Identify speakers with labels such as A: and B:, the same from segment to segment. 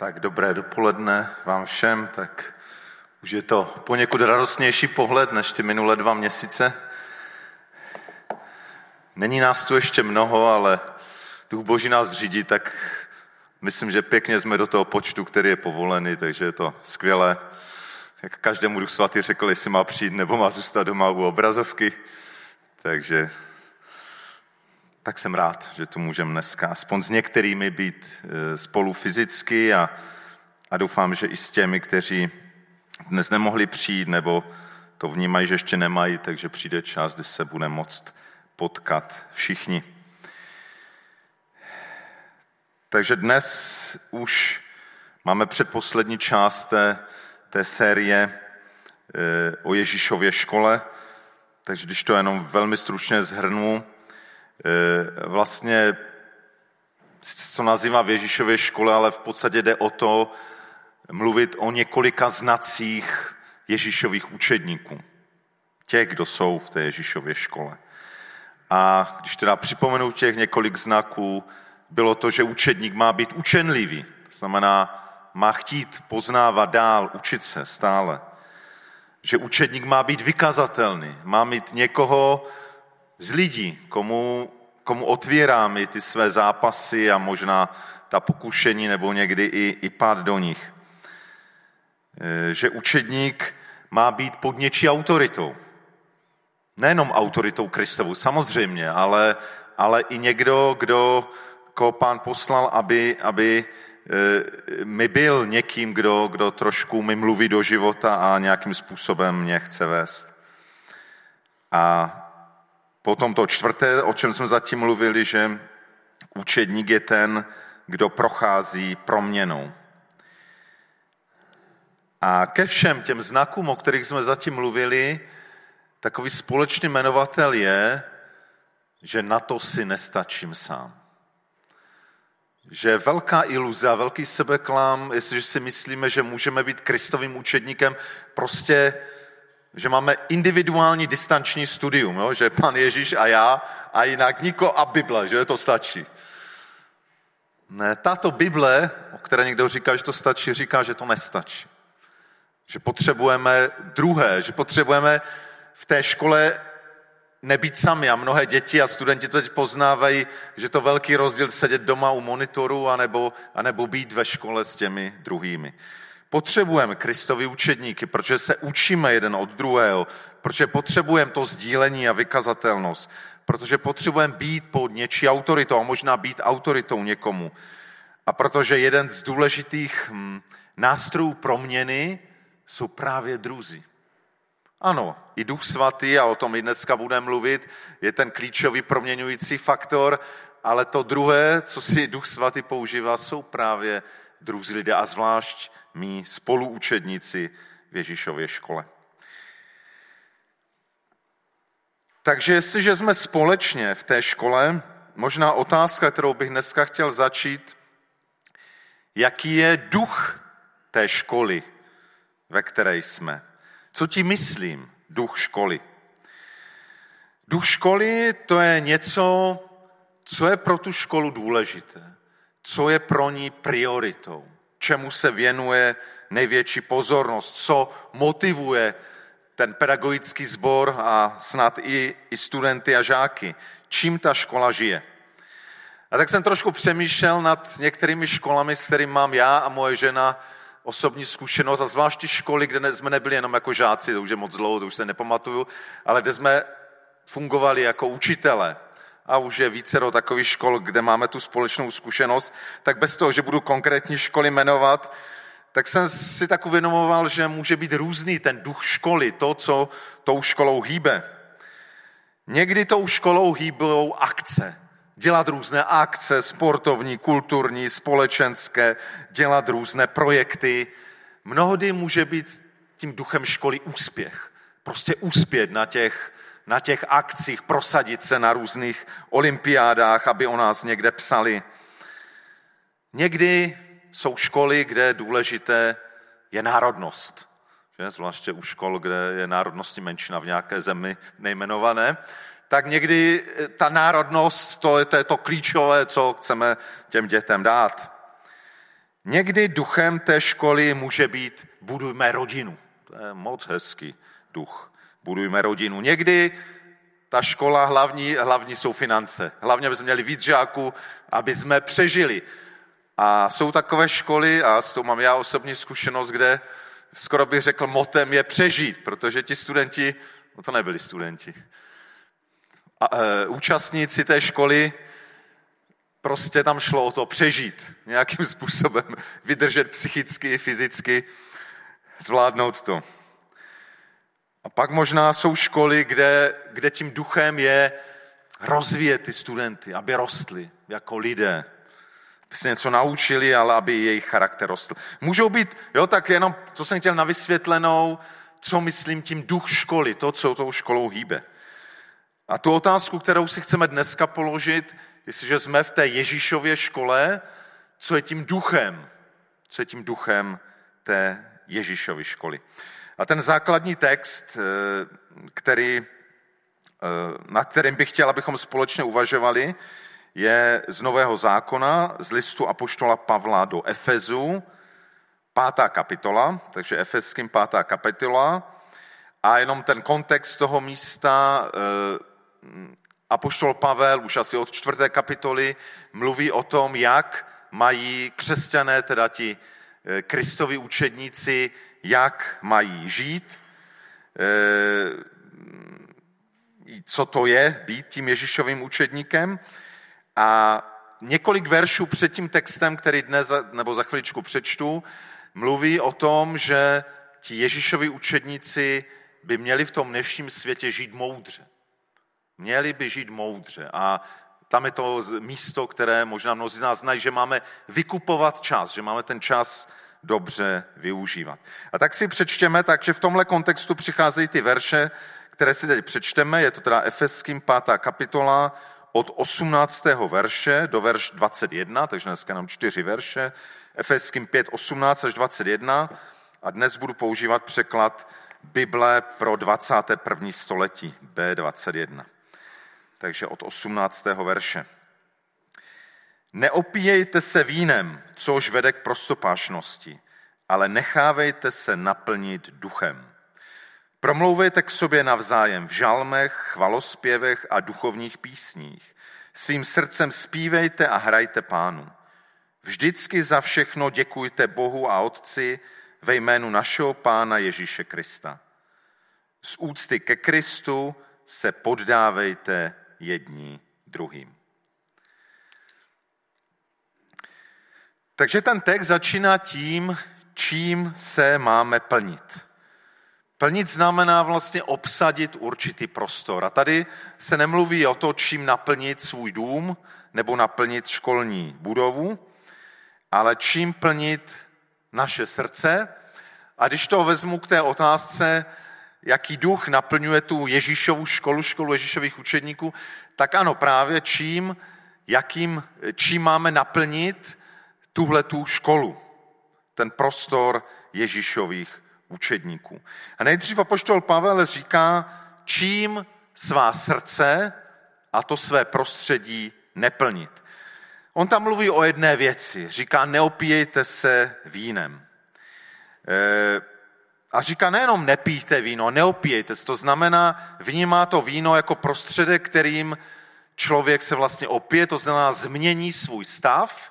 A: Tak dobré dopoledne vám všem, tak už je to poněkud radostnější pohled než ty minulé dva měsíce. Není nás tu ještě mnoho, ale Duch Boží nás řídí, tak myslím, že pěkně jsme do toho počtu, který je povolený, takže je to skvělé. Jak každému Duch Svatý řekl, jestli má přijít nebo má zůstat doma u obrazovky. Takže tak jsem rád, že tu můžeme dneska aspoň s některými být eh, spolu fyzicky a, a doufám, že i s těmi, kteří dnes nemohli přijít nebo to vnímají, že ještě nemají, takže přijde čas, kdy se bude moct potkat všichni. Takže dnes už máme předposlední část té, té série eh, o Ježíšově škole, takže když to jenom velmi stručně zhrnu, vlastně co nazývá v Ježíšově škole, ale v podstatě jde o to mluvit o několika znacích Ježíšových učedníků. Těch, kdo jsou v té Ježíšově škole. A když teda připomenu těch několik znaků, bylo to, že učedník má být učenlivý. To znamená, má chtít poznávat dál, učit se stále. Že učedník má být vykazatelný, má mít někoho, z lidí, komu, komu otvíráme ty své zápasy a možná ta pokušení nebo někdy i, i pád do nich. E, že učedník má být pod něčí autoritou. Nejenom autoritou Kristovu, samozřejmě, ale, ale i někdo, kdo, koho pán poslal, aby, aby e, mi byl někým, kdo, kdo trošku mi mluví do života a nějakým způsobem mě chce vést. A Potom to čtvrté, o čem jsme zatím mluvili, že učedník je ten, kdo prochází proměnou. A ke všem těm znakům, o kterých jsme zatím mluvili, takový společný jmenovatel je, že na to si nestačím sám. Že velká iluze a velký sebeklám, jestliže si myslíme, že můžeme být kristovým učedníkem, prostě že máme individuální distanční studium, jo? že pan Ježíš a já a jinak niko a Bible, že to stačí. Ne, tato Bible, o které někdo říká, že to stačí, říká, že to nestačí. Že potřebujeme druhé, že potřebujeme v té škole nebýt sami a mnohé děti a studenti to teď poznávají, že to velký rozdíl sedět doma u monitoru anebo, anebo být ve škole s těmi druhými. Potřebujeme Kristovi učedníky, protože se učíme jeden od druhého, protože potřebujeme to sdílení a vykazatelnost, protože potřebujeme být pod něčí autoritou a možná být autoritou někomu. A protože jeden z důležitých hm, nástrojů proměny jsou právě druzí. Ano, i Duch Svatý, a o tom i dneska budeme mluvit, je ten klíčový proměňující faktor, ale to druhé, co si Duch Svatý používá, jsou právě druzí lidé a zvlášť mý spoluučedníci v Ježíšově škole. Takže jestliže jsme společně v té škole, možná otázka, kterou bych dneska chtěl začít, jaký je duch té školy, ve které jsme. Co ti myslím, duch školy? Duch školy to je něco, co je pro tu školu důležité, co je pro ní prioritou čemu se věnuje největší pozornost, co motivuje ten pedagogický sbor a snad i, i studenty a žáky, čím ta škola žije. A tak jsem trošku přemýšlel nad některými školami, s kterými mám já a moje žena osobní zkušenost, a zvláště školy, kde jsme nebyli jenom jako žáci, to už je moc dlouho, to už se nepamatuju, ale kde jsme fungovali jako učitele a už je více do takových škol, kde máme tu společnou zkušenost, tak bez toho, že budu konkrétní školy jmenovat, tak jsem si tak uvědomoval, že může být různý ten duch školy, to, co tou školou hýbe. Někdy tou školou hýbou akce. Dělat různé akce, sportovní, kulturní, společenské, dělat různé projekty. Mnohdy může být tím duchem školy úspěch. Prostě úspět na těch na těch akcích, prosadit se na různých olympiádách, aby o nás někde psali. Někdy jsou školy, kde důležité je národnost. Že? Zvláště u škol, kde je národnosti menšina v nějaké zemi nejmenované. Tak někdy ta národnost, to je to, je to klíčové, co chceme těm dětem dát. Někdy duchem té školy může být budujme rodinu. To je moc hezký duch. Budujme rodinu. Někdy ta škola hlavní, hlavní jsou finance. Hlavně, aby jsme měli víc žáků, aby jsme přežili. A jsou takové školy, a s tou mám já osobní zkušenost, kde skoro bych řekl, motem je přežít, protože ti studenti, no to nebyli studenti, a, e, účastníci té školy, prostě tam šlo o to přežít, nějakým způsobem vydržet psychicky fyzicky, zvládnout to. A pak možná jsou školy, kde, kde tím duchem je rozvíjet ty studenty, aby rostli jako lidé, aby se něco naučili, ale aby jejich charakter rostl. Můžou být, jo, tak jenom, co jsem chtěl na vysvětlenou, co myslím tím duch školy, to, co tou školou hýbe. A tu otázku, kterou si chceme dneska položit, jestliže jsme v té Ježíšově škole, co je tím duchem, co je tím duchem té Ježíšovy školy. A ten základní text, eh, který, eh, na kterým bych chtěl, abychom společně uvažovali, je z Nového zákona, z listu Apoštola Pavla do Efezu, pátá kapitola, takže Efeským pátá kapitola. A jenom ten kontext toho místa, eh, Apoštol Pavel už asi od čtvrté kapitoly mluví o tom, jak mají křesťané, teda ti Kristovi učedníci, jak mají žít, eh, co to je být tím Ježíšovým učedníkem. A několik veršů před tím textem, který dnes nebo za chviličku přečtu, mluví o tom, že ti Ježíšovi učedníci by měli v tom dnešním světě žít moudře. Měli by žít moudře. A tam je to místo, které možná mnozí z nás znají, že máme vykupovat čas, že máme ten čas dobře využívat. A tak si přečtěme, takže v tomhle kontextu přicházejí ty verše, které si teď přečteme, je to teda Efeským 5. kapitola od 18. verše do verš 21, takže dneska nám čtyři verše, Efeským 5, 18 až 21 a dnes budu používat překlad Bible pro 21. století, B21. Takže od 18. verše. Neopíjejte se vínem, což vede k prostopášnosti, ale nechávejte se naplnit duchem. Promlouvejte k sobě navzájem v žalmech, chvalospěvech a duchovních písních. Svým srdcem zpívejte a hrajte pánu. Vždycky za všechno děkujte Bohu a Otci ve jménu našeho Pána Ježíše Krista. Z úcty ke Kristu se poddávejte jední druhým. Takže ten text začíná tím, čím se máme plnit. Plnit znamená vlastně obsadit určitý prostor. A tady se nemluví o to, čím naplnit svůj dům nebo naplnit školní budovu, ale čím plnit naše srdce. A když to vezmu k té otázce, jaký duch naplňuje tu Ježíšovu školu, školu Ježíšových učedníků, tak ano, právě čím, jakým, čím máme naplnit tuhle tu školu, ten prostor Ježíšových učedníků. A nejdřív apoštol Pavel říká, čím svá srdce a to své prostředí neplnit. On tam mluví o jedné věci. Říká, neopíjejte se vínem. E, a říká, nejenom nepijte víno, neopíjejte se. To znamená, vnímá to víno jako prostředek, kterým člověk se vlastně opije, to znamená změní svůj stav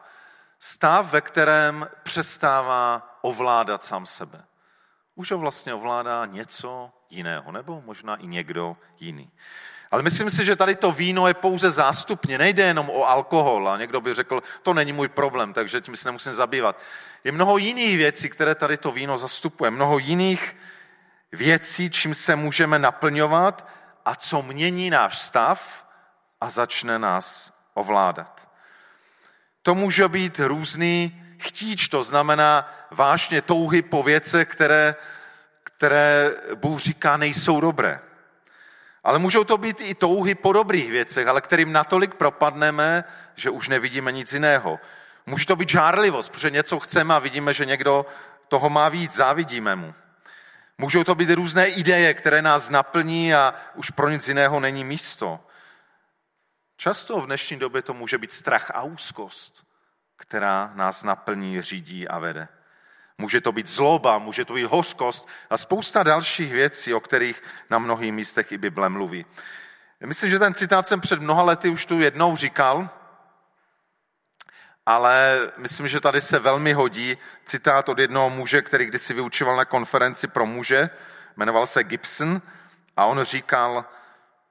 A: Stav, ve kterém přestává ovládat sám sebe. Už ho vlastně ovládá něco jiného, nebo možná i někdo jiný. Ale myslím si, že tady to víno je pouze zástupně, nejde jenom o alkohol a někdo by řekl, to není můj problém, takže tím se nemusím zabývat. Je mnoho jiných věcí, které tady to víno zastupuje, mnoho jiných věcí, čím se můžeme naplňovat a co mění náš stav a začne nás ovládat. To může být různý chtíč, to znamená vážně touhy po věce, které, které Bůh říká nejsou dobré. Ale můžou to být i touhy po dobrých věcech, ale kterým natolik propadneme, že už nevidíme nic jiného. Může to být žárlivost, protože něco chceme a vidíme, že někdo toho má víc, závidíme mu. Můžou to být různé ideje, které nás naplní a už pro nic jiného není místo. Často v dnešní době to může být strach a úzkost. která nás naplní, řídí a vede. Může to být zloba, může to být hořkost a spousta dalších věcí, o kterých na mnohých místech i Bible mluví. Myslím, že ten citát jsem před mnoha lety už tu jednou říkal, ale myslím, že tady se velmi hodí citát od jednoho muže, který kdysi vyučoval na konferenci pro muže, jmenoval se Gibson a on říkal,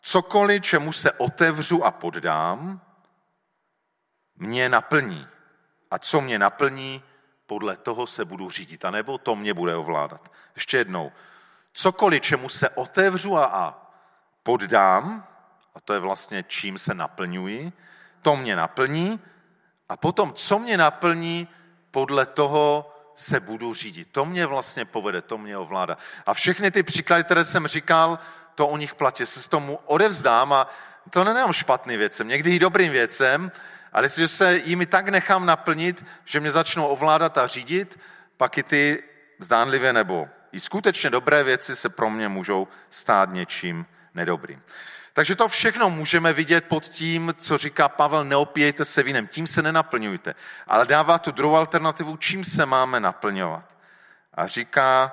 A: cokoliv, čemu se otevřu a poddám, mě naplní. A co mě naplní, podle toho se budu řídit, a nebo to mě bude ovládat. Ještě jednou. Cokoliv, čemu se otevřu a, a poddám, a to je vlastně čím se naplňuji, to mě naplní a potom, co mě naplní, podle toho se budu řídit. To mě vlastně povede, to mě ovládá. A všechny ty příklady, které jsem říkal, to o nich platí. Se s tomu odevzdám a to nenám špatný věcem, někdy i dobrým věcem, ale jestliže se jimi tak nechám naplnit, že mě začnou ovládat a řídit, pak i ty zdánlivě nebo i skutečně dobré věci se pro mě můžou stát něčím nedobrým. Takže to všechno můžeme vidět pod tím, co říká Pavel, neopijejte se vínem, tím se nenaplňujte. Ale dává tu druhou alternativu, čím se máme naplňovat. A říká,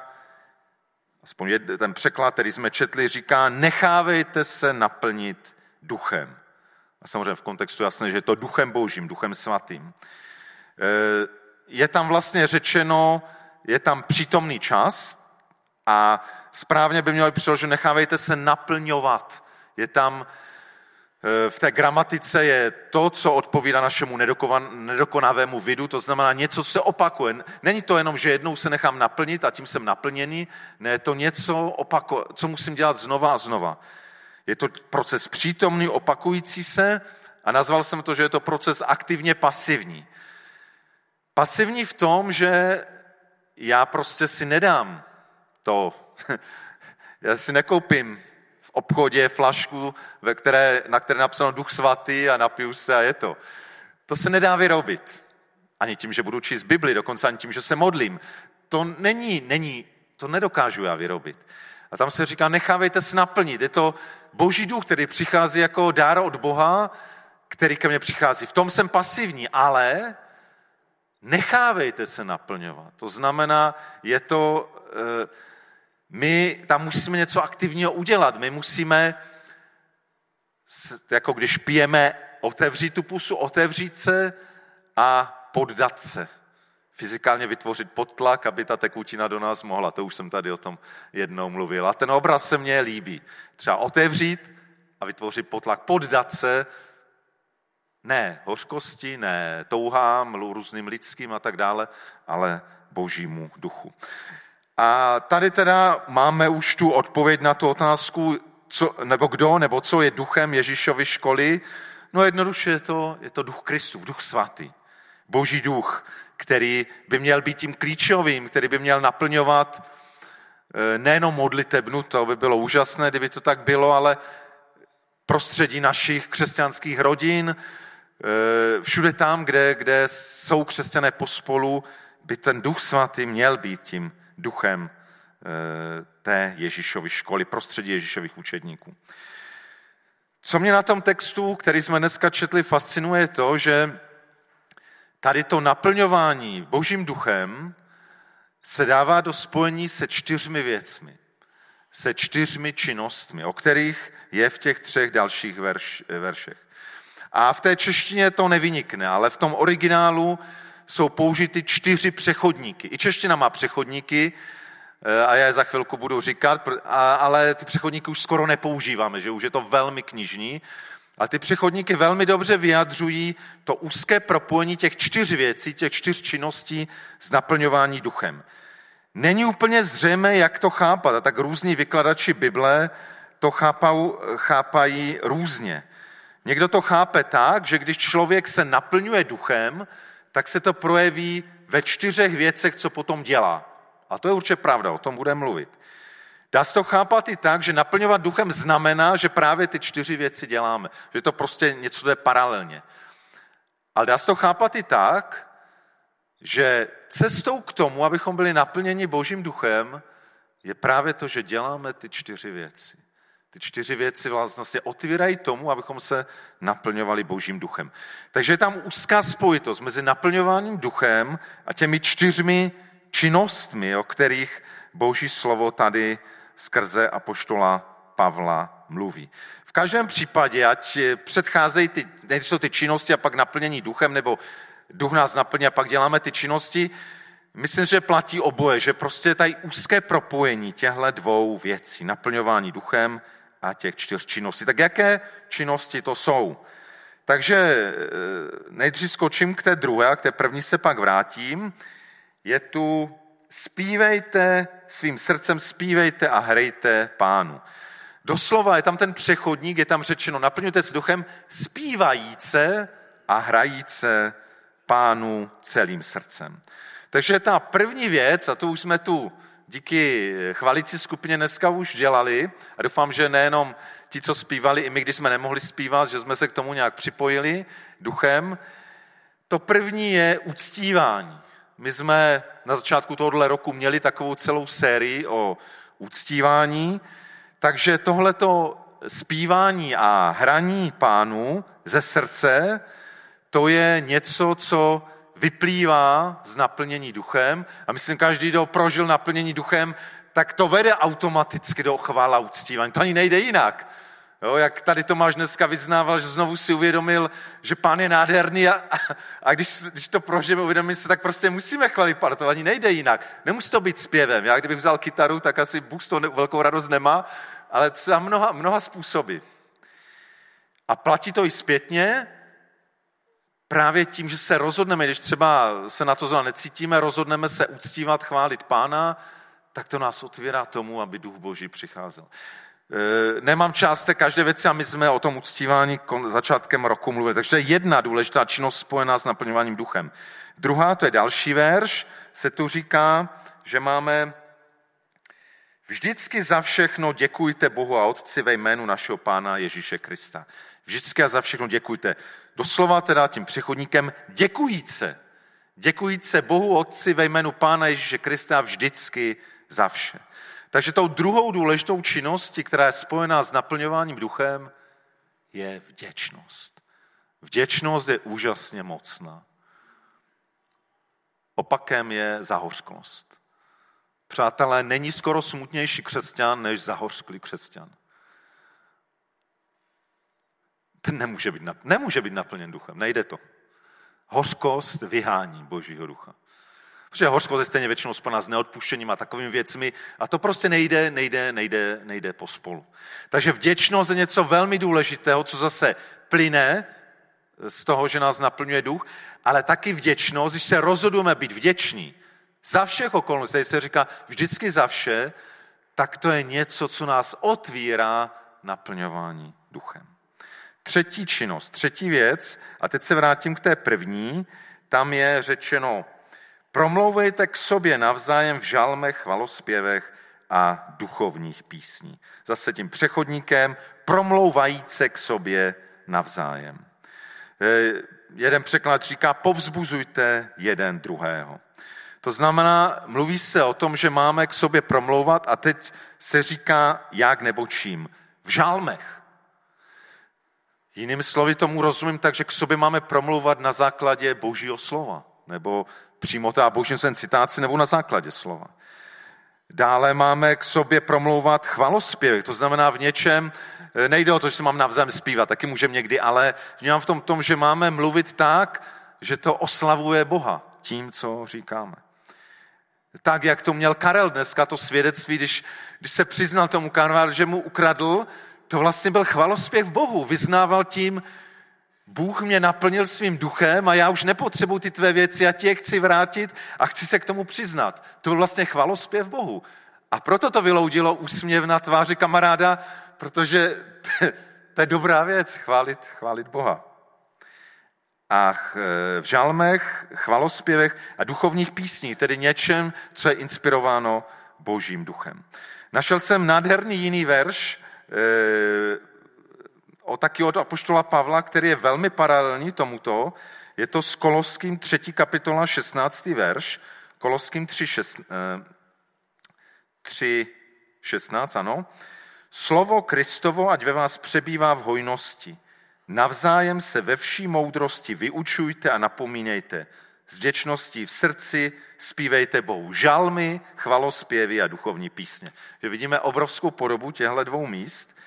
A: aspoň ten překlad, který jsme četli, říká, nechávejte se naplnit duchem. A samozřejmě v kontextu jasné, že je to duchem božím, duchem svatým. E, je tam vlastně řečeno, je tam přítomný čas a správně by mělo být že nechávejte se naplňovat. Je tam v té gramatice je to, co odpovídá našemu nedokonavému vidu, to znamená něco, co se opakuje. Není to jenom, že jednou se nechám naplnit a tím jsem naplněný, ne, je to něco, co musím dělat znova a znova. Je to proces přítomný, opakující se a nazval jsem to, že je to proces aktivně pasivní. Pasivní v tom, že já prostě si nedám to, já si nekoupím obchodě flašku, ve které, na které napsáno Duch svatý a napiju se a je to. To se nedá vyrobit. Ani tím, že budu číst Bibli, dokonce ani tím, že se modlím. To není, není, to nedokážu já vyrobit. A tam se říká, nechávejte se naplnit. Je to boží duch, který přichází jako dár od Boha, který ke mně přichází. V tom jsem pasivní, ale nechávejte se naplňovat. To znamená, je to, eh, my tam musíme něco aktivního udělat. My musíme, jako když pijeme, otevřít tu pusu, otevřít se a poddat se fyzikálně vytvořit podtlak, aby ta tekutina do nás mohla. To už jsem tady o tom jednou mluvil. A ten obraz se mně líbí. Třeba otevřít a vytvořit podtlak, poddat se, ne hořkosti, ne touhám, různým lidským a tak dále, ale božímu duchu. A tady teda máme už tu odpověď na tu otázku, co, nebo kdo, nebo co je duchem Ježíšovy školy. No jednoduše je to, je to duch Kristův, duch svatý, boží duch, který by měl být tím klíčovým, který by měl naplňovat eh, nejenom modlitebnu, to by bylo úžasné, kdyby to tak bylo, ale prostředí našich křesťanských rodin, eh, všude tam, kde, kde jsou křesťané pospolu, by ten duch svatý měl být tím duchem eh, té Ježíšovy školy, prostředí Ježíšových učedníků. Co mě na tom textu, který jsme dneska četli, fascinuje, je to, že tady to naplňování božím duchem se dává do spojení se čtyřmi věcmi, se čtyřmi činnostmi, o kterých je v těch třech dalších verš, veršech. A v té češtině to nevynikne, ale v tom originálu jsou použity čtyři přechodníky. I čeština má přechodníky, eh, a já je za chvilku budu říkat, ale ty přechodníky už skoro nepoužíváme, že už je to velmi knižní. A ty přechodníky velmi dobře vyjadřují to úzké propojení těch čtyř věcí, těch čtyř činností z naplňování duchem. Není úplně zřejmé, jak to chápat, a tak různí vykladači Bible to chápau, chápají různě. Někdo to chápe tak, že když člověk se naplňuje duchem, tak se to projeví ve čtyřech věcech, co potom dělá. A to je určitě pravda, o tom budeme mluvit. Dá se to chápat i tak, že naplňovat duchem znamená, že právě ty čtyři věci děláme. Že to prostě něco jde paralelně. Ale dá se to chápat i tak, že cestou k tomu, abychom byli naplněni božím duchem, je právě to, že děláme ty čtyři věci. Ty čtyři věci vlastně otvírají tomu, abychom se naplňovali božím duchem. Takže je tam úzká spojitost mezi naplňováním duchem a těmi čtyřmi činnostmi, o kterých boží slovo tady skrze apoštola Pavla mluví. V každém případě, ať předcházejí ty, nejsou ty činnosti a pak naplnění duchem, nebo duch nás naplní a pak děláme ty činnosti, myslím, že platí oboje, že prostě tady úzké propojení těchto dvou věcí, naplňování duchem a těch čtyř činností. Tak jaké činnosti to jsou? Takže eh, nejdřív skočím k té druhé, a k té první se pak vrátím. Je tu zpívejte svým srdcem, zpívejte a hrejte pánu. Doslova je tam ten přechodník, je tam řečeno, naplňujte s duchem zpívajíce a hrajíce pánu celým srdcem. Takže ta první věc, a to už jsme tu díky chvalicí skupině dneska už dělali, a doufám, že nejenom ti, co zpívali, i my, když jsme nemohli zpívat, že jsme se k tomu nějak připojili duchem. To první je uctívání. My jsme na začátku tohoto roku měli takovou celou sérii o uctívání, takže tohleto zpívání a hraní pánu ze srdce, to je něco, co vyplývá z naplnění duchem. A myslím, každý, kdo prožil naplnění duchem, tak to vede automaticky do chvála uctívání. To ani nejde jinak. Jo, jak tady Tomáš dneska vyznával, že znovu si uvědomil, že pán je nádherný a, a když, když to prožijeme, uvědomíme se, tak prostě musíme chválit pán, to ani nejde jinak. Nemusí to být zpěvem. Já kdybych vzal kytaru, tak asi Bůh toho velkou radost nemá, ale za mnoha, mnoha způsoby. A platí to i zpětně, právě tím, že se rozhodneme, když třeba se na to zrovna necítíme, rozhodneme se uctívat, chválit pána, tak to nás otvírá tomu, aby duch boží přicházel. E, nemám čas té každé věci a my jsme o tom uctívání začátkem roku mluvili. Takže jedna důležitá činnost spojená s naplňováním duchem. Druhá, to je další verš, se tu říká, že máme vždycky za všechno děkujte Bohu a Otci ve jménu našeho Pána Ježíše Krista. Vždycky a za všechno děkujte. Doslova teda tím přechodníkem děkujíce. Děkujíce Bohu Otci ve jménu Pána Ježíše Krista vždycky za vše. Takže tou druhou důležitou činností, která je spojená s naplňováním duchem, je vděčnost. Vděčnost je úžasně mocná. Opakem je zahořklost. Přátelé, není skoro smutnější křesťan než zahořklý křesťan. Ten nemůže být, nemůže být naplněn duchem, nejde to. Hořkost vyhání Božího ducha. Protože hořkost je stejně většinou spojená s neodpuštěním a takovými věcmi a to prostě nejde, nejde, nejde, nejde pospolu. Takže vděčnost je něco velmi důležitého, co zase plyne z toho, že nás naplňuje duch, ale taky vděčnost, když se rozhodujeme být vděční za všech okolností, tady se říká vždycky za vše, tak to je něco, co nás otvírá naplňování duchem. Třetí činnost, třetí věc, a teď se vrátím k té první, tam je řečeno, promlouvejte k sobě navzájem v žalmech, chvalospěvech a duchovních písní. Zase tím přechodníkem, promlouvajíce k sobě navzájem. E, jeden překlad říká, povzbuzujte jeden druhého. To znamená, mluví se o tom, že máme k sobě promlouvat a teď se říká jak nebo čím. V žálmech. Jinými slovy tomu rozumím tak, že k sobě máme promlouvat na základě božího slova, nebo přímo ta boží citáci, nebo na základě slova. Dále máme k sobě promlouvat chvalospěvy, to znamená v něčem, eh, nejde o to, že se mám navzájem zpívat, taky můžeme někdy, ale vnímám v tom, tom, že máme mluvit tak, že to oslavuje Boha tím, co říkáme. Tak, jak to měl Karel dneska, to svědectví, když, když se přiznal tomu Karel, že mu ukradl, to vlastně byl chvalospěv Bohu. Vyznával tím, Bůh mě naplnil svým duchem a já už nepotřebuji ty tvé věci, já ti je chci vrátit a chci se k tomu přiznat. To byl vlastně chvalospěv Bohu. A proto to vyloudilo úsměv na tváři kamaráda, protože to je dobrá věc, chválit, chválit Boha. A v žalmech, chvalospěvech a duchovních písních, tedy něčem, co je inspirováno božím duchem. Našel jsem nádherný jiný verš, Eh, o taky od apoštola Pavla, který je velmi paralelní tomuto. Je to s Koloským 3. kapitola 16. verš. Koloským 3, 6, 3 16, ano. Slovo Kristovo, ať ve vás přebývá v hojnosti. Navzájem se ve vší moudrosti vyučujte a napomínejte. S vděčností v srdci zpívejte Bohu žalmy, chvalospěvy a duchovní písně. Že vidíme obrovskou podobu těchto dvou míst.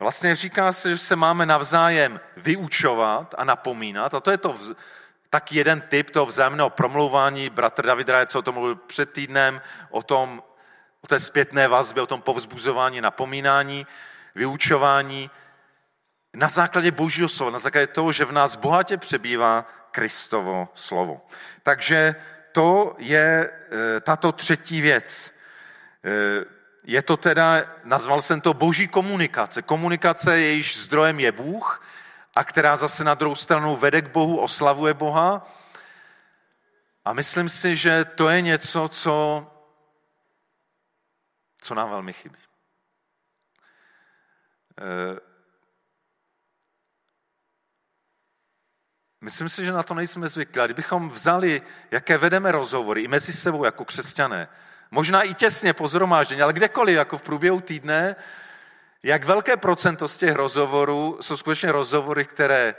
A: Vlastně říká se, že se máme navzájem vyučovat a napomínat. A to je to tak jeden typ toho vzájemného promlouvání. Bratr David Rajec o tom mluvil před týdnem, o, tom, o té zpětné vazbě, o tom povzbuzování, napomínání, vyučování na základě božího slova, na základě toho, že v nás bohatě přebývá Kristovo slovo. Takže to je e, tato třetí věc. E, je to teda, nazval jsem to boží komunikace. Komunikace, jejíž zdrojem je Bůh a která zase na druhou stranu vede k Bohu, oslavuje Boha. A myslím si, že to je něco, co, co nám velmi chybí. Myslím si, že na to nejsme zvyklí. kdybychom vzali, jaké vedeme rozhovory i mezi sebou jako křesťané, možná i těsně po zhromáždění, ale kdekoliv, jako v průběhu týdne, jak velké procento z těch rozhovorů jsou skutečně rozhovory, které,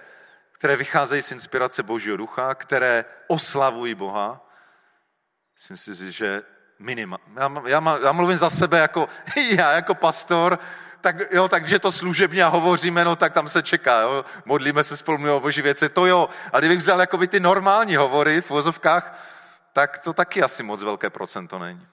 A: které vycházejí z inspirace Božího ducha, které oslavují Boha. Myslím si, že minima. Já, já, já mluvím za sebe jako já, jako pastor, tak, jo, takže to služebně a hovoříme, no tak tam se čeká, jo, modlíme se spolu o boží věci, to jo. A kdybych vzal jakoby ty normální hovory v vozovkách, tak to taky asi moc velké procento není.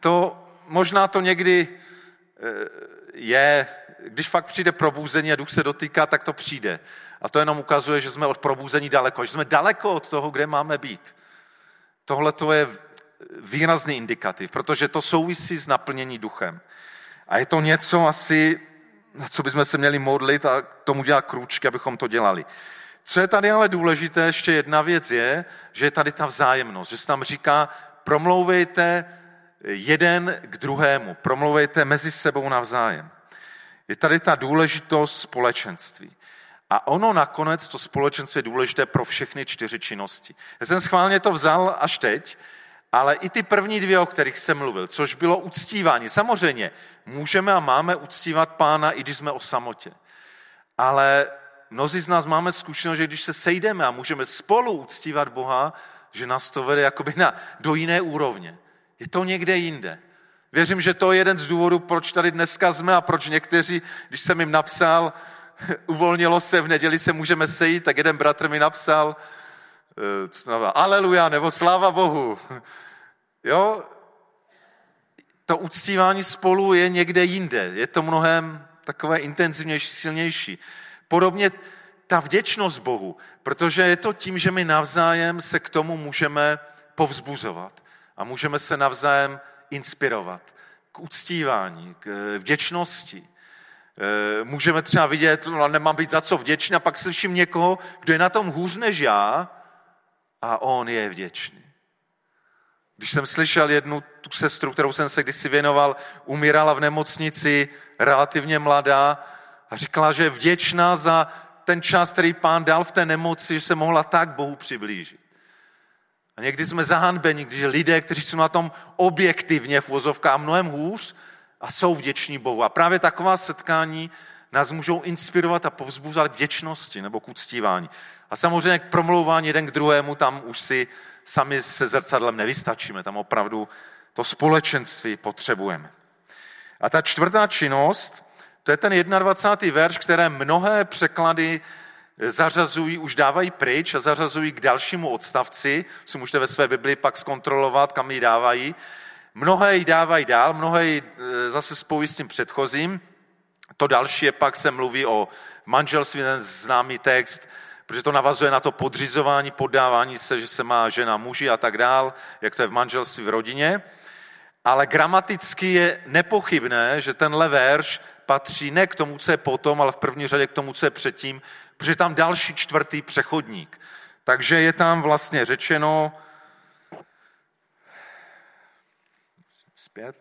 A: To, možná to někdy eh, je, když fakt přijde probuzení a duch se dotýká, tak to přijde. A to jenom ukazuje, že jsme od probuzení daleko, že jsme daleko od toho, kde máme být. Tohle to je výrazný indikativ, protože to souvisí s naplnění duchem. A je to něco asi, na co bychom se měli modlit a k tomu dělat krůčky, abychom to dělali. Co je tady ale důležité, ještě jedna věc je, že je tady ta vzájemnost, že se tam říká, promlouvejte jeden k druhému, promlouvejte mezi sebou navzájem. Je tady ta důležitost společenství. A ono nakonec, to společenství je důležité pro všechny čtyři činnosti. Já jsem schválně to vzal až teď, ale i ty první dvě, o kterých jsem mluvil, což bylo uctívání. Samozřejmě, můžeme a máme uctívat pána, i když jsme o samotě. Ale mnozí z nás máme zkušenost, že když se sejdeme a můžeme spolu uctívat Boha, že nás to vede jakoby na, do jiné úrovně. Je to někde jinde. Věřím, že to je jeden z důvodů, proč tady dneska jsme a proč někteří, když jsem jim napsal, uvolnilo se, v neděli se můžeme sejít, tak jeden bratr mi napsal, uh, aleluja, nebo sláva Bohu. Jo, to uctívání spolu je někde jinde. Je to mnohem takové intenzivnější, silnější. Podobně ta vděčnost Bohu, protože je to tím, že my navzájem se k tomu můžeme povzbuzovat a můžeme se navzájem inspirovat k uctívání, k vděčnosti. E, můžeme třeba vidět, no nemám být za co vděčný, a pak slyším někoho, kdo je na tom hůř než já a on je vděčný. Když jsem slyšel jednu tu sestru, kterou jsem se kdysi věnoval, umírala v nemocnici, relativně mladá, a říkala, že je vděčná za ten čas, který pán dal v té nemoci, že se mohla tak Bohu přiblížit. A někdy jsme zahanbeni, když lidé, kteří jsou na tom objektivně v vozovkách mnohem hůř a jsou vděční Bohu. A právě taková setkání nás můžou inspirovat a povzbuzovat vděčnosti nebo k uctívání. A samozřejmě k promlouvání jeden k druhému, tam už si sami se zrcadlem nevystačíme, tam opravdu to společenství potřebujeme. A ta čtvrtá činnost, to je ten 21. verš, které mnohé překlady zařazují, už dávají pryč a zařazují k dalšímu odstavci, si můžete ve své Bibli pak zkontrolovat, kam ji dávají. Mnohé ji dávají dál, mnohé ji e, zase spojí s tím předchozím. To další je pak se mluví o manželství, ten známý text, protože to navazuje na to podřizování, poddávání se, že se má žena muži a tak dál, jak to je v manželství v rodině. Ale gramaticky je nepochybné, že tenhle verš patří ne k tomu, co je potom, ale v první řadě k tomu, co je předtím, protože je tam další čtvrtý přechodník. Takže je tam vlastně řečeno, zpět,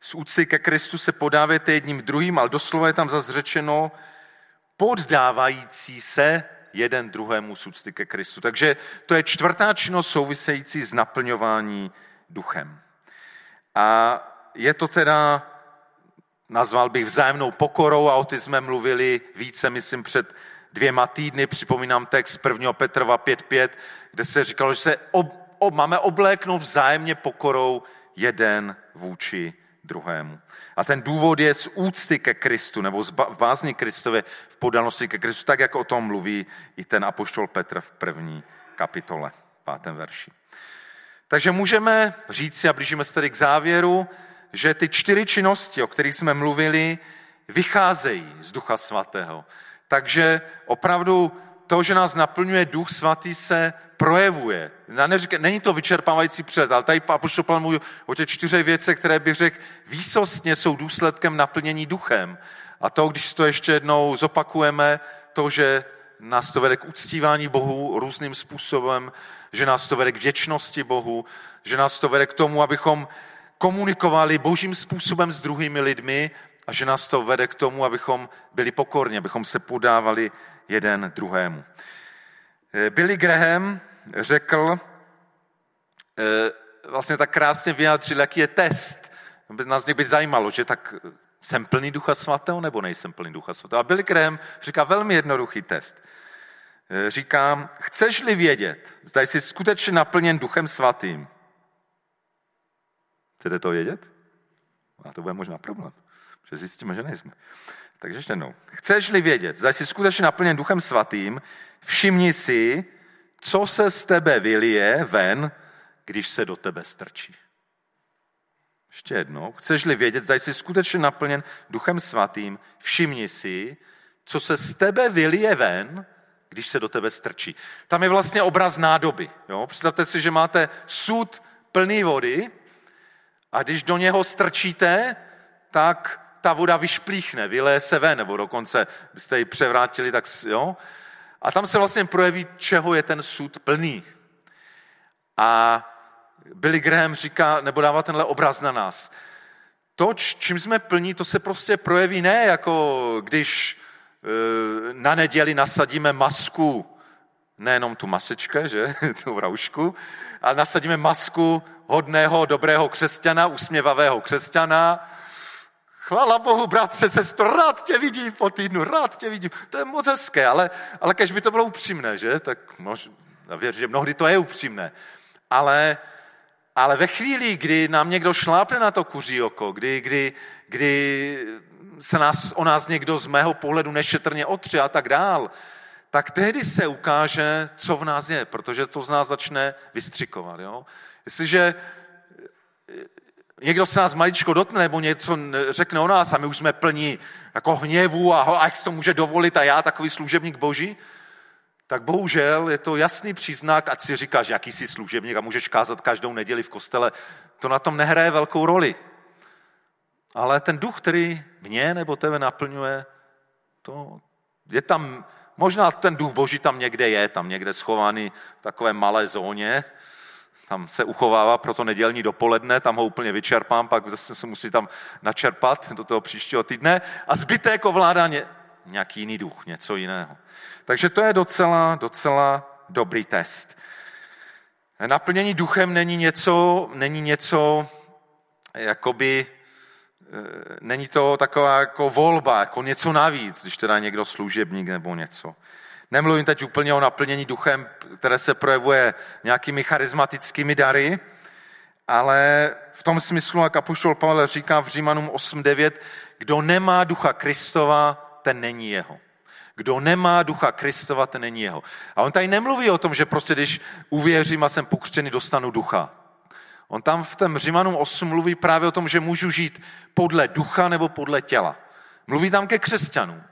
A: z úcty ke Kristu se podávejte jedním druhým, ale doslova je tam zase řečeno, poddávající se jeden druhému z úcty ke Kristu. Takže to je čtvrtá činnost související s naplňování duchem. A je to teda nazval bych vzájemnou pokorou a o ty jsme mluvili více, myslím, před dvěma týdny. Připomínám text 1. Petrova 5.5, kde se říkalo, že se ob, ob, máme obléknout vzájemně pokorou jeden vůči druhému. A ten důvod je z úcty ke Kristu, nebo v bázni Kristově, v podanosti ke Kristu, tak jak o tom mluví i ten apoštol Petr v první kapitole, pátém verši. Takže můžeme říct si, a blížíme se tedy k závěru, že ty čtyři činnosti, o kterých jsme mluvili, vycházejí z Ducha Svatého. Takže opravdu to, že nás naplňuje Duch Svatý, se projevuje. Neříkám, není to vyčerpávající před, ale tady Apoštol Pavel mluví o těch čtyřech věcech, které bych řekl výsostně jsou důsledkem naplnění duchem. A to, když to ještě jednou zopakujeme, to, že nás to vede k uctívání Bohu různým způsobem, že nás to vede k věčnosti Bohu, že nás to vede k tomu, abychom komunikovali božím způsobem s druhými lidmi a že nás to vede k tomu, abychom byli pokorní, abychom se podávali jeden druhému. Eh, Billy Graham řekl, eh, vlastně tak krásně vyjádřil, jaký je test. By nás někdy zajímalo, že tak jsem plný ducha svatého nebo nejsem plný ducha svatého. A Billy Graham říká velmi jednoduchý test. Eh, říká, chceš-li vědět, zda jsi skutečně naplněn duchem svatým, Chcete to vědět? A to bude možná problém, že zjistíme, že nejsme. Takže ještě jednou. Chceš-li vědět, zda jsi skutečně naplněn duchem svatým, všimni si, co se z tebe vylije ven, když se do tebe strčí. Ještě jednou. Chceš-li vědět, zda jsi skutečně naplněn duchem svatým, všimni si, co se z tebe vylije ven, když se do tebe strčí. Tam je vlastně obraz nádoby. Jo? Představte si, že máte sud plný vody a když do něho strčíte, tak ta voda vyšplíchne, vyleje se ven, nebo dokonce byste ji převrátili, tak jo. A tam se vlastně projeví, čeho je ten sud plný. A Billy Graham říká, nebo dává tenhle obraz na nás. To, čím jsme plní, to se prostě projeví ne jako když e, na neděli nasadíme masku, nejenom tu masečke, že, tu roušku, ale nasadíme masku hodného, dobrého křesťana, usměvavého křesťana. Chvála Bohu, bratře, sestro, rád tě vidím po týdnu, rád tě vidím. To je moc hezké, ale, ale kež by to bylo upřímné, že? Tak mož, já věřím, že mnohdy to je upřímné. Ale, ale ve chvíli, kdy nám někdo šlápne na to kuří oko, kdy, kdy, kdy se nás, o nás někdo z mého pohledu nešetrně otře a tak dál, tak tehdy se ukáže, co v nás je, protože to z nás začne vystřikovat. Jo? Jestliže někdo se nás maličko dotne nebo něco řekne o nás a my už jsme plní jako hněvu a, a jak to může dovolit a já takový služebník boží, tak bohužel je to jasný příznak, ať si říkáš, jaký jsi služebník a můžeš kázat každou neděli v kostele, to na tom nehraje velkou roli. Ale ten duch, který mě nebo tebe naplňuje, to je tam, možná ten duch boží tam někde je, tam někde schovaný v takové malé zóně, tam se uchovává pro to nedělní dopoledne, tam ho úplně vyčerpám, pak zase se musí tam načerpat do toho příštího týdne a zbytek ovládá ně, nějaký jiný duch, něco jiného. Takže to je docela, docela dobrý test. Naplnění duchem není něco, není něco jakoby, e, není to taková jako volba, jako něco navíc, když teda někdo služebník nebo něco. Nemluvím teď úplně o naplnění duchem, které se projevuje nějakými charismatickými dary, ale v tom smyslu, jak apoštol Pavel říká v Římanům 8.9, kdo nemá ducha Kristova, ten není jeho. Kdo nemá ducha Kristova, ten není jeho. A on tady nemluví o tom, že prostě když uvěřím a jsem pokřtěný, dostanu ducha. On tam v tom Římanům 8 mluví právě o tom, že můžu žít podle ducha nebo podle těla. Mluví tam ke křesťanům.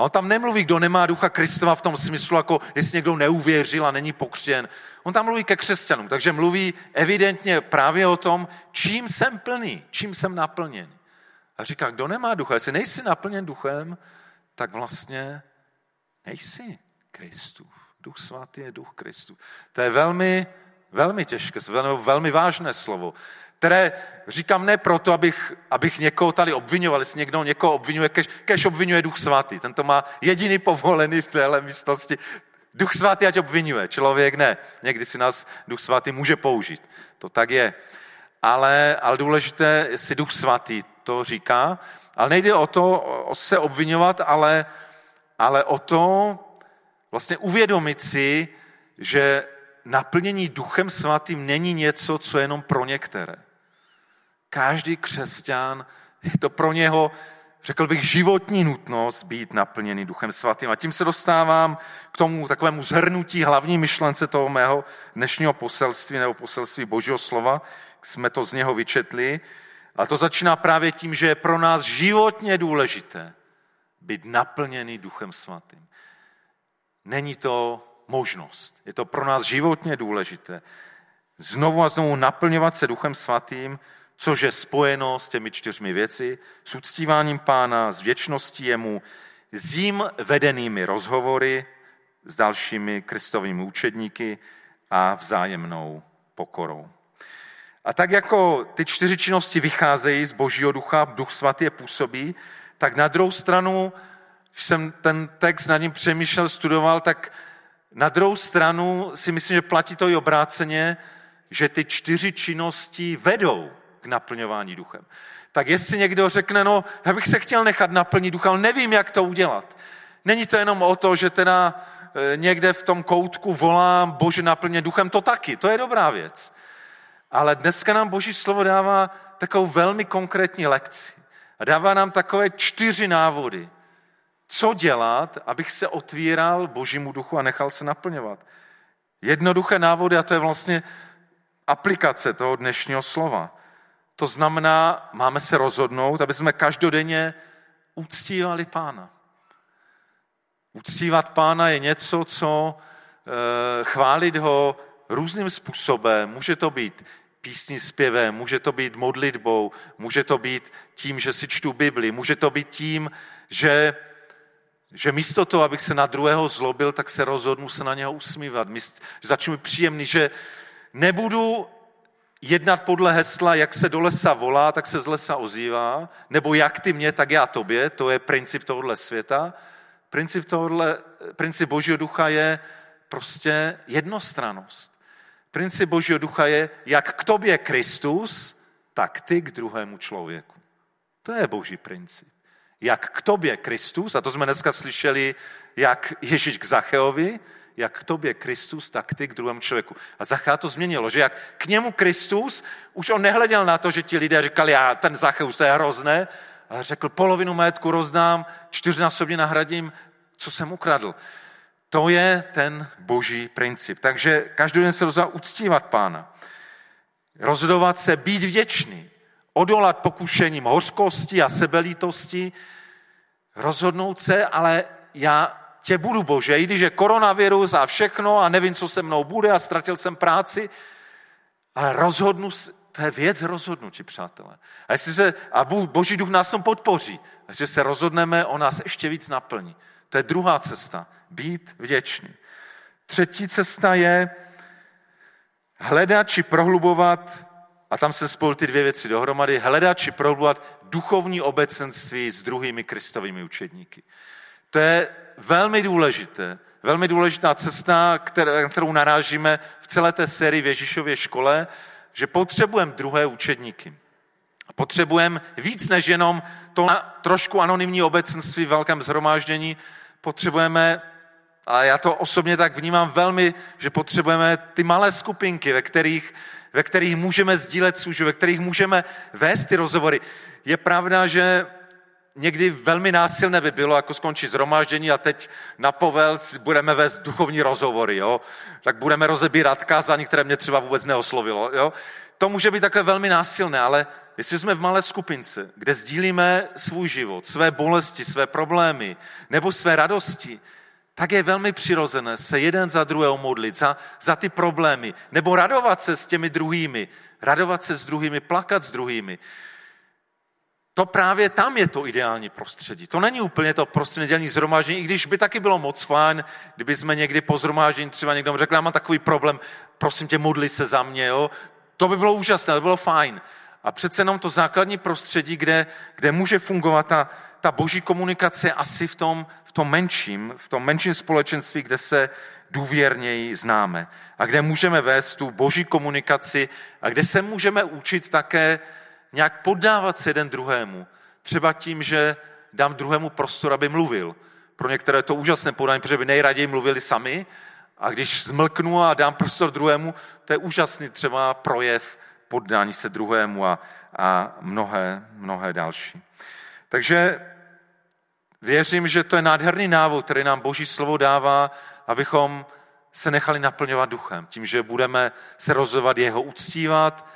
A: A on tam nemluví, kdo nemá ducha Kristova v tom smyslu, jako jestli někdo neuvěřil a není pokřtěn. On tam mluví ke křesťanům, takže mluví evidentně právě o tom, čím jsem plný, čím jsem naplněn. A říká, kdo nemá ducha, jestli nejsi naplněn duchem, tak vlastně nejsi Kristův. Duch svatý je duch Kristův. To je velmi, velmi těžké, velmi, velmi vážné slovo které říkám ne proto, abych, abych někoho tady obvinoval, jestli někdo někoho obvinuje, kež, kež obvinuje Duch Svatý. Ten to má jediný povolený v téhle místnosti. Duch Svatý ať obvinuje, člověk ne. Někdy si nás Duch Svatý může použít. To tak je. Ale, ale důležité, jestli Duch Svatý to říká, ale nejde o to o se obvinovat, ale, ale o to vlastně uvědomit si, že naplnění duchem svatým není něco, co je jenom pro některé. Každý křesťan, je to pro něho, řekl bych, životní nutnost být naplněný duchem svatým. A tím se dostávám k tomu takovému zhrnutí hlavní myšlence toho mého dnešního poselství nebo poselství Božího slova. Jsme to z něho vyčetli. A to začíná právě tím, že je pro nás životně důležité být naplněný duchem svatým. Není to možnost. Je to pro nás životně důležité. Znovu a znovu naplňovat se duchem svatým, což je spojeno s těmi čtyřmi věci, s uctíváním pána, s věčností jemu, s jím vedenými rozhovory s dalšími kristovými učedníky a vzájemnou pokorou. A tak jako ty čtyři činnosti vycházejí z božího ducha, duch svatý je působí, tak na druhou stranu, když jsem ten text nad ním přemýšlel, studoval, tak na druhou stranu si myslím, že platí to i obráceně, že ty čtyři činnosti vedou k naplňování duchem. Tak jestli někdo řekne, no, já bych se chtěl nechat naplnit duchem, ale nevím, jak to udělat. Není to jenom o to, že teda e, někde v tom koutku volám, bože, naplně duchem, to taky, to je dobrá věc. Ale dneska nám Boží slovo dává takovou velmi konkrétní lekci. A dává nám takové čtyři návody, co dělat, abych se otvíral Božímu duchu a nechal se naplňovat. Jednoduché návody a to je vlastně aplikace toho dnešního slova. To znamená, máme se rozhodnout, aby jsme každodenně uctívali pána. Uctívat pána je něco, co e, chválit ho různým způsobem. Může to být písní zpěvem, může to být modlitbou, může to být tím, že si čtu Bibli, může to být tím, že, že místo toho, abych se na druhého zlobil, tak se rozhodnu se na něho usmívat, míst, začnu příjemný, že nebudu jednat podle hesla, jak se do lesa volá, tak se z lesa ozývá, nebo jak ty mě, tak já tobě, to je princip tohohle světa. Princip, tohohle, princip Božího ducha je prostě jednostranost. Princip Božího ducha je, jak k tobě Kristus, tak ty k druhému člověku. To je boží princip. Jak k tobě Kristus, a to jsme dneska slyšeli, jak Ježíš k Zacheovi, jak k tobě Kristus, tak ty k druhému člověku. A Zachá to změnilo, že jak k němu Kristus, už on nehleděl na to, že ti lidé říkali, já ten Zacheus, to je hrozné, ale řekl, polovinu majetku rozdám, čtyřnásobně nahradím, co jsem ukradl. To je ten boží princip. Takže každý den se rozhodá uctívat pána. Rozhodovat se být vděčný. Odolat pokušením hořkosti a sebelítosti. Rozhodnout se, ale já tě budu Bože, i když je koronavirus a všechno a nevím, co se mnou bude a ztratil jsem práci, ale rozhodnu, to je věc rozhodnutí, přátelé. A, jestli se, a Boží duch nás tom podpoří. A jestli se rozhodneme, on nás ještě víc naplní. To je druhá cesta. Být vděčný. Třetí cesta je hledat či prohlubovat, a tam se spolu ty dvě věci dohromady, hledat či prohlubovat duchovní obecenství s druhými kristovými učedníky. To je velmi důležité, velmi důležitá cesta, kterou narážíme v celé té sérii v Ježíšově škole, že potřebujeme druhé učedníky. Potřebujeme víc než jenom to trošku anonymní obecenství v velkém zhromáždění, potřebujeme, a já to osobně tak vnímám velmi, že potřebujeme ty malé skupinky, ve kterých, ve kterých můžeme sdílet službu, ve kterých můžeme vést ty rozhovory. Je pravda, že někdy velmi násilné by bylo, jako skončit zhromáždění a teď na povel budeme vést duchovní rozhovory, jo? tak budeme rozebírat kázání, které mě třeba vůbec neoslovilo. Jo? To může být takové velmi násilné, ale jestli jsme v malé skupince, kde sdílíme svůj život, své bolesti, své problémy nebo své radosti, tak je velmi přirozené se jeden za druhého modlit, za, za ty problémy, nebo radovat se s těmi druhými, radovat se s druhými, plakat s druhými to právě tam je to ideální prostředí. To není úplně to prostředí nedělní zhromáždění, i když by taky bylo moc fajn, kdyby jsme někdy po zhromáždění třeba někdo řekl, já mám takový problém, prosím tě, modli se za mě, jo? To by bylo úžasné, to by bylo fajn. A přece jenom to základní prostředí, kde, kde může fungovat ta, ta boží komunikace asi v tom, v tom menším, v tom menším společenství, kde se důvěrněji známe a kde můžeme vést tu boží komunikaci a kde se můžeme učit také nějak poddávat se jeden druhému. Třeba tím, že dám druhému prostor, aby mluvil. Pro některé je to úžasné podání, protože by nejraději mluvili sami, a když zmlknu a dám prostor druhému, to je úžasný třeba projev poddání se druhému a, a mnohé, mnohé další. Takže věřím, že to je nádherný návod, který nám Boží slovo dává, abychom se nechali naplňovat duchem. Tím, že budeme se rozhovat jeho uctívat,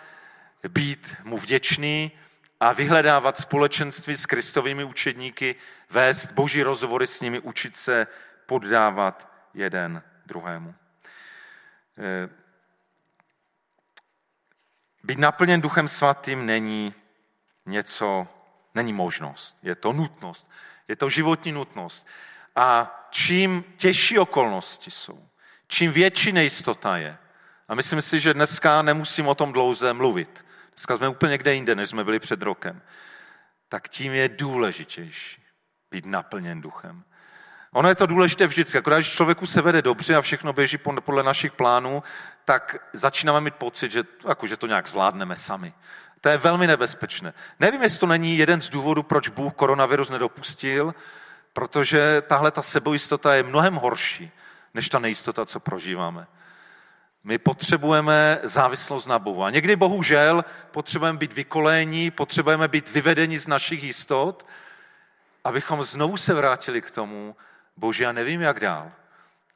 A: být mu vděčný a vyhledávat společenství s kristovými učedníky, vést boží rozhovory s nimi, učit se poddávat jeden druhému. Eh, být naplněn duchem svatým není něco, není možnost, je to nutnost, je to životní nutnost. A čím těžší okolnosti jsou, čím větší nejistota je, a myslím si, že dneska nemusím o tom dlouze mluvit, dneska jsme úplně někde jinde, než jsme byli před rokem, tak tím je důležitější být naplněn duchem. Ono je to důležité vždycky. Akorát, když člověku se vede dobře a všechno běží podle našich plánů, tak začínáme mít pocit, že, jako, že to nějak zvládneme sami. To je velmi nebezpečné. Nevím, jestli to není jeden z důvodů, proč Bůh koronavirus nedopustil, protože tahle ta sebojistota je mnohem horší, než ta nejistota, co prožíváme. My potřebujeme závislost na Bohu. A někdy bohužel potřebujeme být vykolení, potřebujeme být vyvedeni z našich jistot, abychom znovu se vrátili k tomu, Bože, já nevím, jak dál.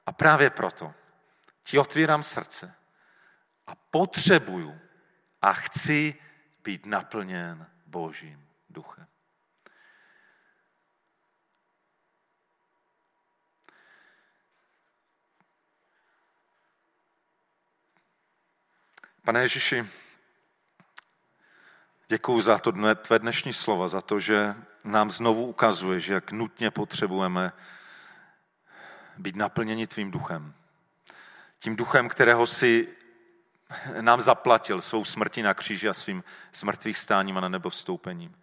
A: A právě proto ti otvírám srdce a potřebuju a chci být naplněn Božím duchem. Pane Ježíši, děkuji za to tvé dnešní slova, za to, že nám znovu ukazuješ, jak nutně potřebujeme být naplněni tvým duchem. Tím duchem, kterého si nám zaplatil svou smrtí na kříži a svým smrtvých stáním a na nebo vstoupením.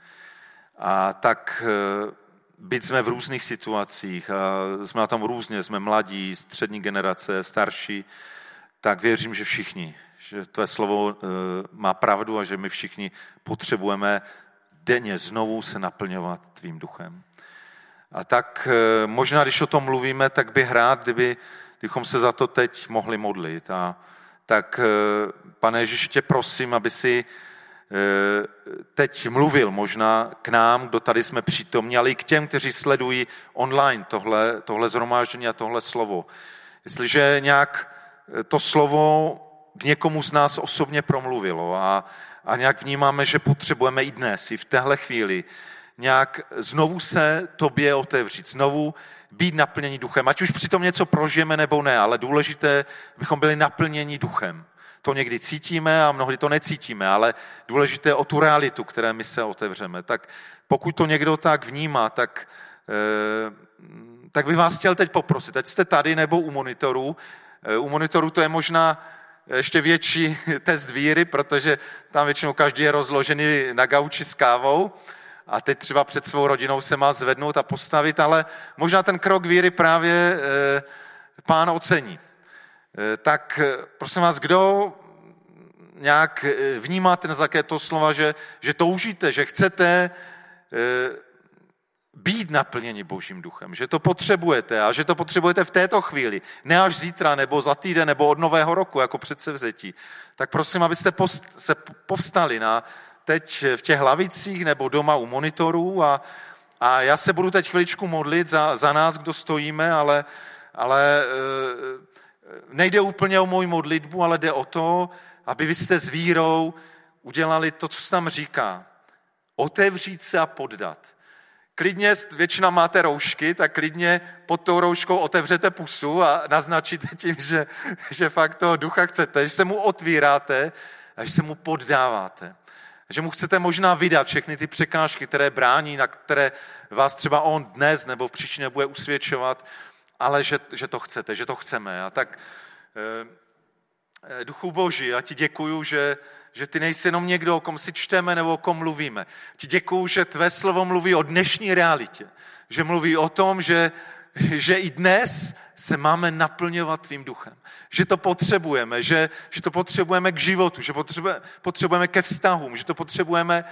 A: A tak eh, byť jsme v různých situacích a jsme na tom různě, jsme mladí, střední generace, starší, tak věřím, že všichni, že tvé slovo eh, má pravdu a že my všichni potřebujeme denně znovu se naplňovat tvým duchem. A tak eh, možná, když o tom mluvíme, tak bych rád, kdyby, kdybychom se za to teď mohli modlit. A tak, eh, pane Ježíši, tě prosím, aby si teď mluvil možná k nám, kdo tady jsme přítomní, ale i k těm, kteří sledují online tohle, tohle zhromáždění a tohle slovo. Jestliže nějak to slovo k někomu z nás osobně promluvilo a, a nějak vnímáme, že potřebujeme i dnes, i v téhle chvíli, nějak znovu se tobě otevřít, znovu být naplněni duchem. Ať už přitom něco prožijeme nebo ne, ale důležité, abychom byli naplněni duchem. To někdy cítíme a mnohdy to necítíme, ale důležité je o tu realitu, které my se otevřeme. Tak pokud to někdo tak vnímá, tak, eh, tak bych vás chtěl teď poprosit, ať jste tady nebo u monitoru. Eh, u monitoru to je možná ještě větší test víry, protože tam většinou každý je rozložený na gauči s kávou a teď třeba před svou rodinou se má zvednout a postavit, ale možná ten krok víry právě eh, pán ocení. Eh, tak eh, prosím vás, kdo nějak vnímá ten zaké to slova, že, že toužíte, že chcete být naplněni Božím duchem, že to potřebujete a že to potřebujete v této chvíli, ne až zítra nebo za týden nebo od nového roku jako předsevzetí, tak prosím, abyste post, se povstali na teď v těch lavicích nebo doma u monitorů a, a já se budu teď chviličku modlit za, za nás, kdo stojíme, ale, ale eh, nejde úplně o moji modlitbu, ale jde o to, aby vy jste s vírou udělali to, co se tam říká. Otevřít se a poddat. Klidně, většina máte roušky, tak klidně pod tou rouškou otevřete pusu a naznačíte tím, že, že fakt toho ducha chcete, že se mu otvíráte a že se mu poddáváte. Že mu chcete možná vydat všechny ty překážky, které brání, na které vás třeba on dnes nebo v příčině bude usvědčovat, ale že, že to chcete, že to chceme. A tak eh, Duchu Boží, já ti děkuju, že, že ty nejsi jenom někdo, o kom si čteme nebo o kom mluvíme. Ti děkuju, že tvé slovo mluví o dnešní realitě. Že mluví o tom, že, že i dnes se máme naplňovat tvým duchem. Že to potřebujeme, že, že to potřebujeme k životu, že potřebujeme, potřebujeme ke vztahům, že to potřebujeme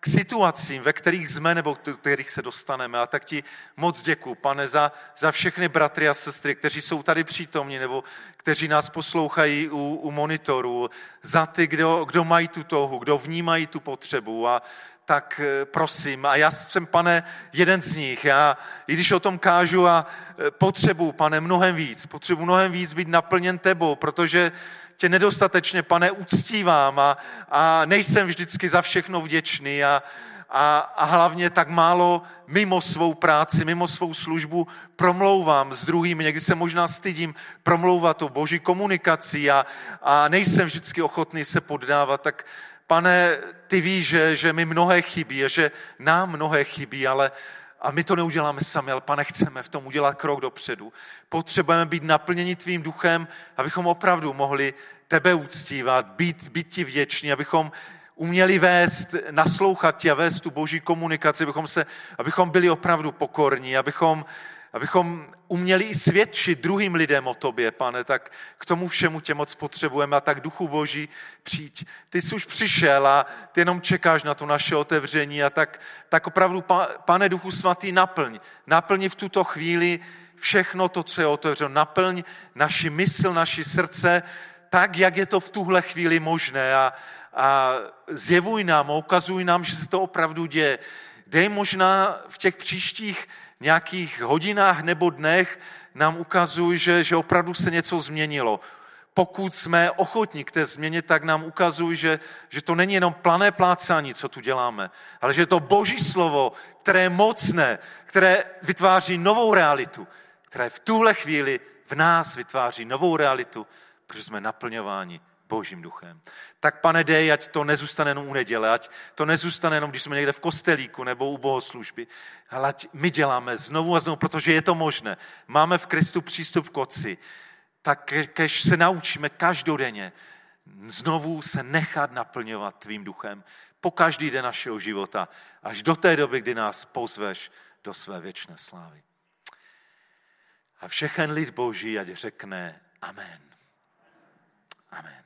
A: k situacím, ve kterých jsme nebo do kterých se dostaneme. A tak ti moc děkuji, pane, za, za všechny bratry a sestry, kteří jsou tady přítomní nebo kteří nás poslouchají u, u monitoru, za ty, kdo, kdo mají tu touhu, kdo vnímají tu potřebu. A tak eh, prosím, a já jsem, pane, jeden z nich. Já, i když o tom kážu a eh, potřebuji, pane, mnohem víc, potřebuji mnohem víc být naplněn tebou, protože tě nedostatečně, pane, uctívám a, a nejsem vždycky za všechno vděčný a, a, a hlavně tak málo mimo svou práci, mimo svou službu promlouvám s druhými. Někdy se možná stydím promlouvat o boží komunikaci a, a nejsem vždycky ochotný se poddávat. Tak pane, ty víš, že, že mi mnohé chybí, že nám mnohé chybí, ale a my to neuděláme sami, ale pane, chceme v tom udělat krok dopředu. Potřebujeme být naplněni tvým duchem, abychom opravdu mohli tebe uctívat, být, být ti vděční, abychom uměli vést, naslouchat ti a vést tu boží komunikaci, abychom, se, abychom byli opravdu pokorní, abychom, abychom uměli i svědčit druhým lidem o tobě, pane, tak k tomu všemu tě moc potřebujeme a tak duchu boží přijď. Ty jsi už přišel a ty jenom čekáš na to naše otevření a tak, tak opravdu, pane duchu svatý, naplň. Naplň v tuto chvíli všechno to, co je otevřeno. Naplň naši mysl, naši srdce, tak, jak je to v tuhle chvíli možné a, a zjevuj nám, ukazuj nám, že se to opravdu děje. Dej možná v těch příštích nějakých hodinách nebo dnech nám ukazuj, že, že opravdu se něco změnilo. Pokud jsme ochotní k té změně, tak nám ukazuj, že, že to není jenom plané plácání, co tu děláme, ale že je to boží slovo, které je mocné, které vytváří novou realitu, které v tuhle chvíli v nás vytváří novou realitu, protože jsme naplňováni Božím duchem. Tak pane, dej, ať to nezůstane jenom u neděle, ať to nezůstane jenom, když jsme někde v kostelíku nebo u bohoslužby, ale ať my děláme znovu a znovu, protože je to možné. Máme v Kristu přístup k Otci, tak když se naučíme každodenně znovu se nechat naplňovat tvým duchem po každý den našeho života, až do té doby, kdy nás pozveš do své věčné slávy. A všechen lid Boží, ať řekne Amen. Amen.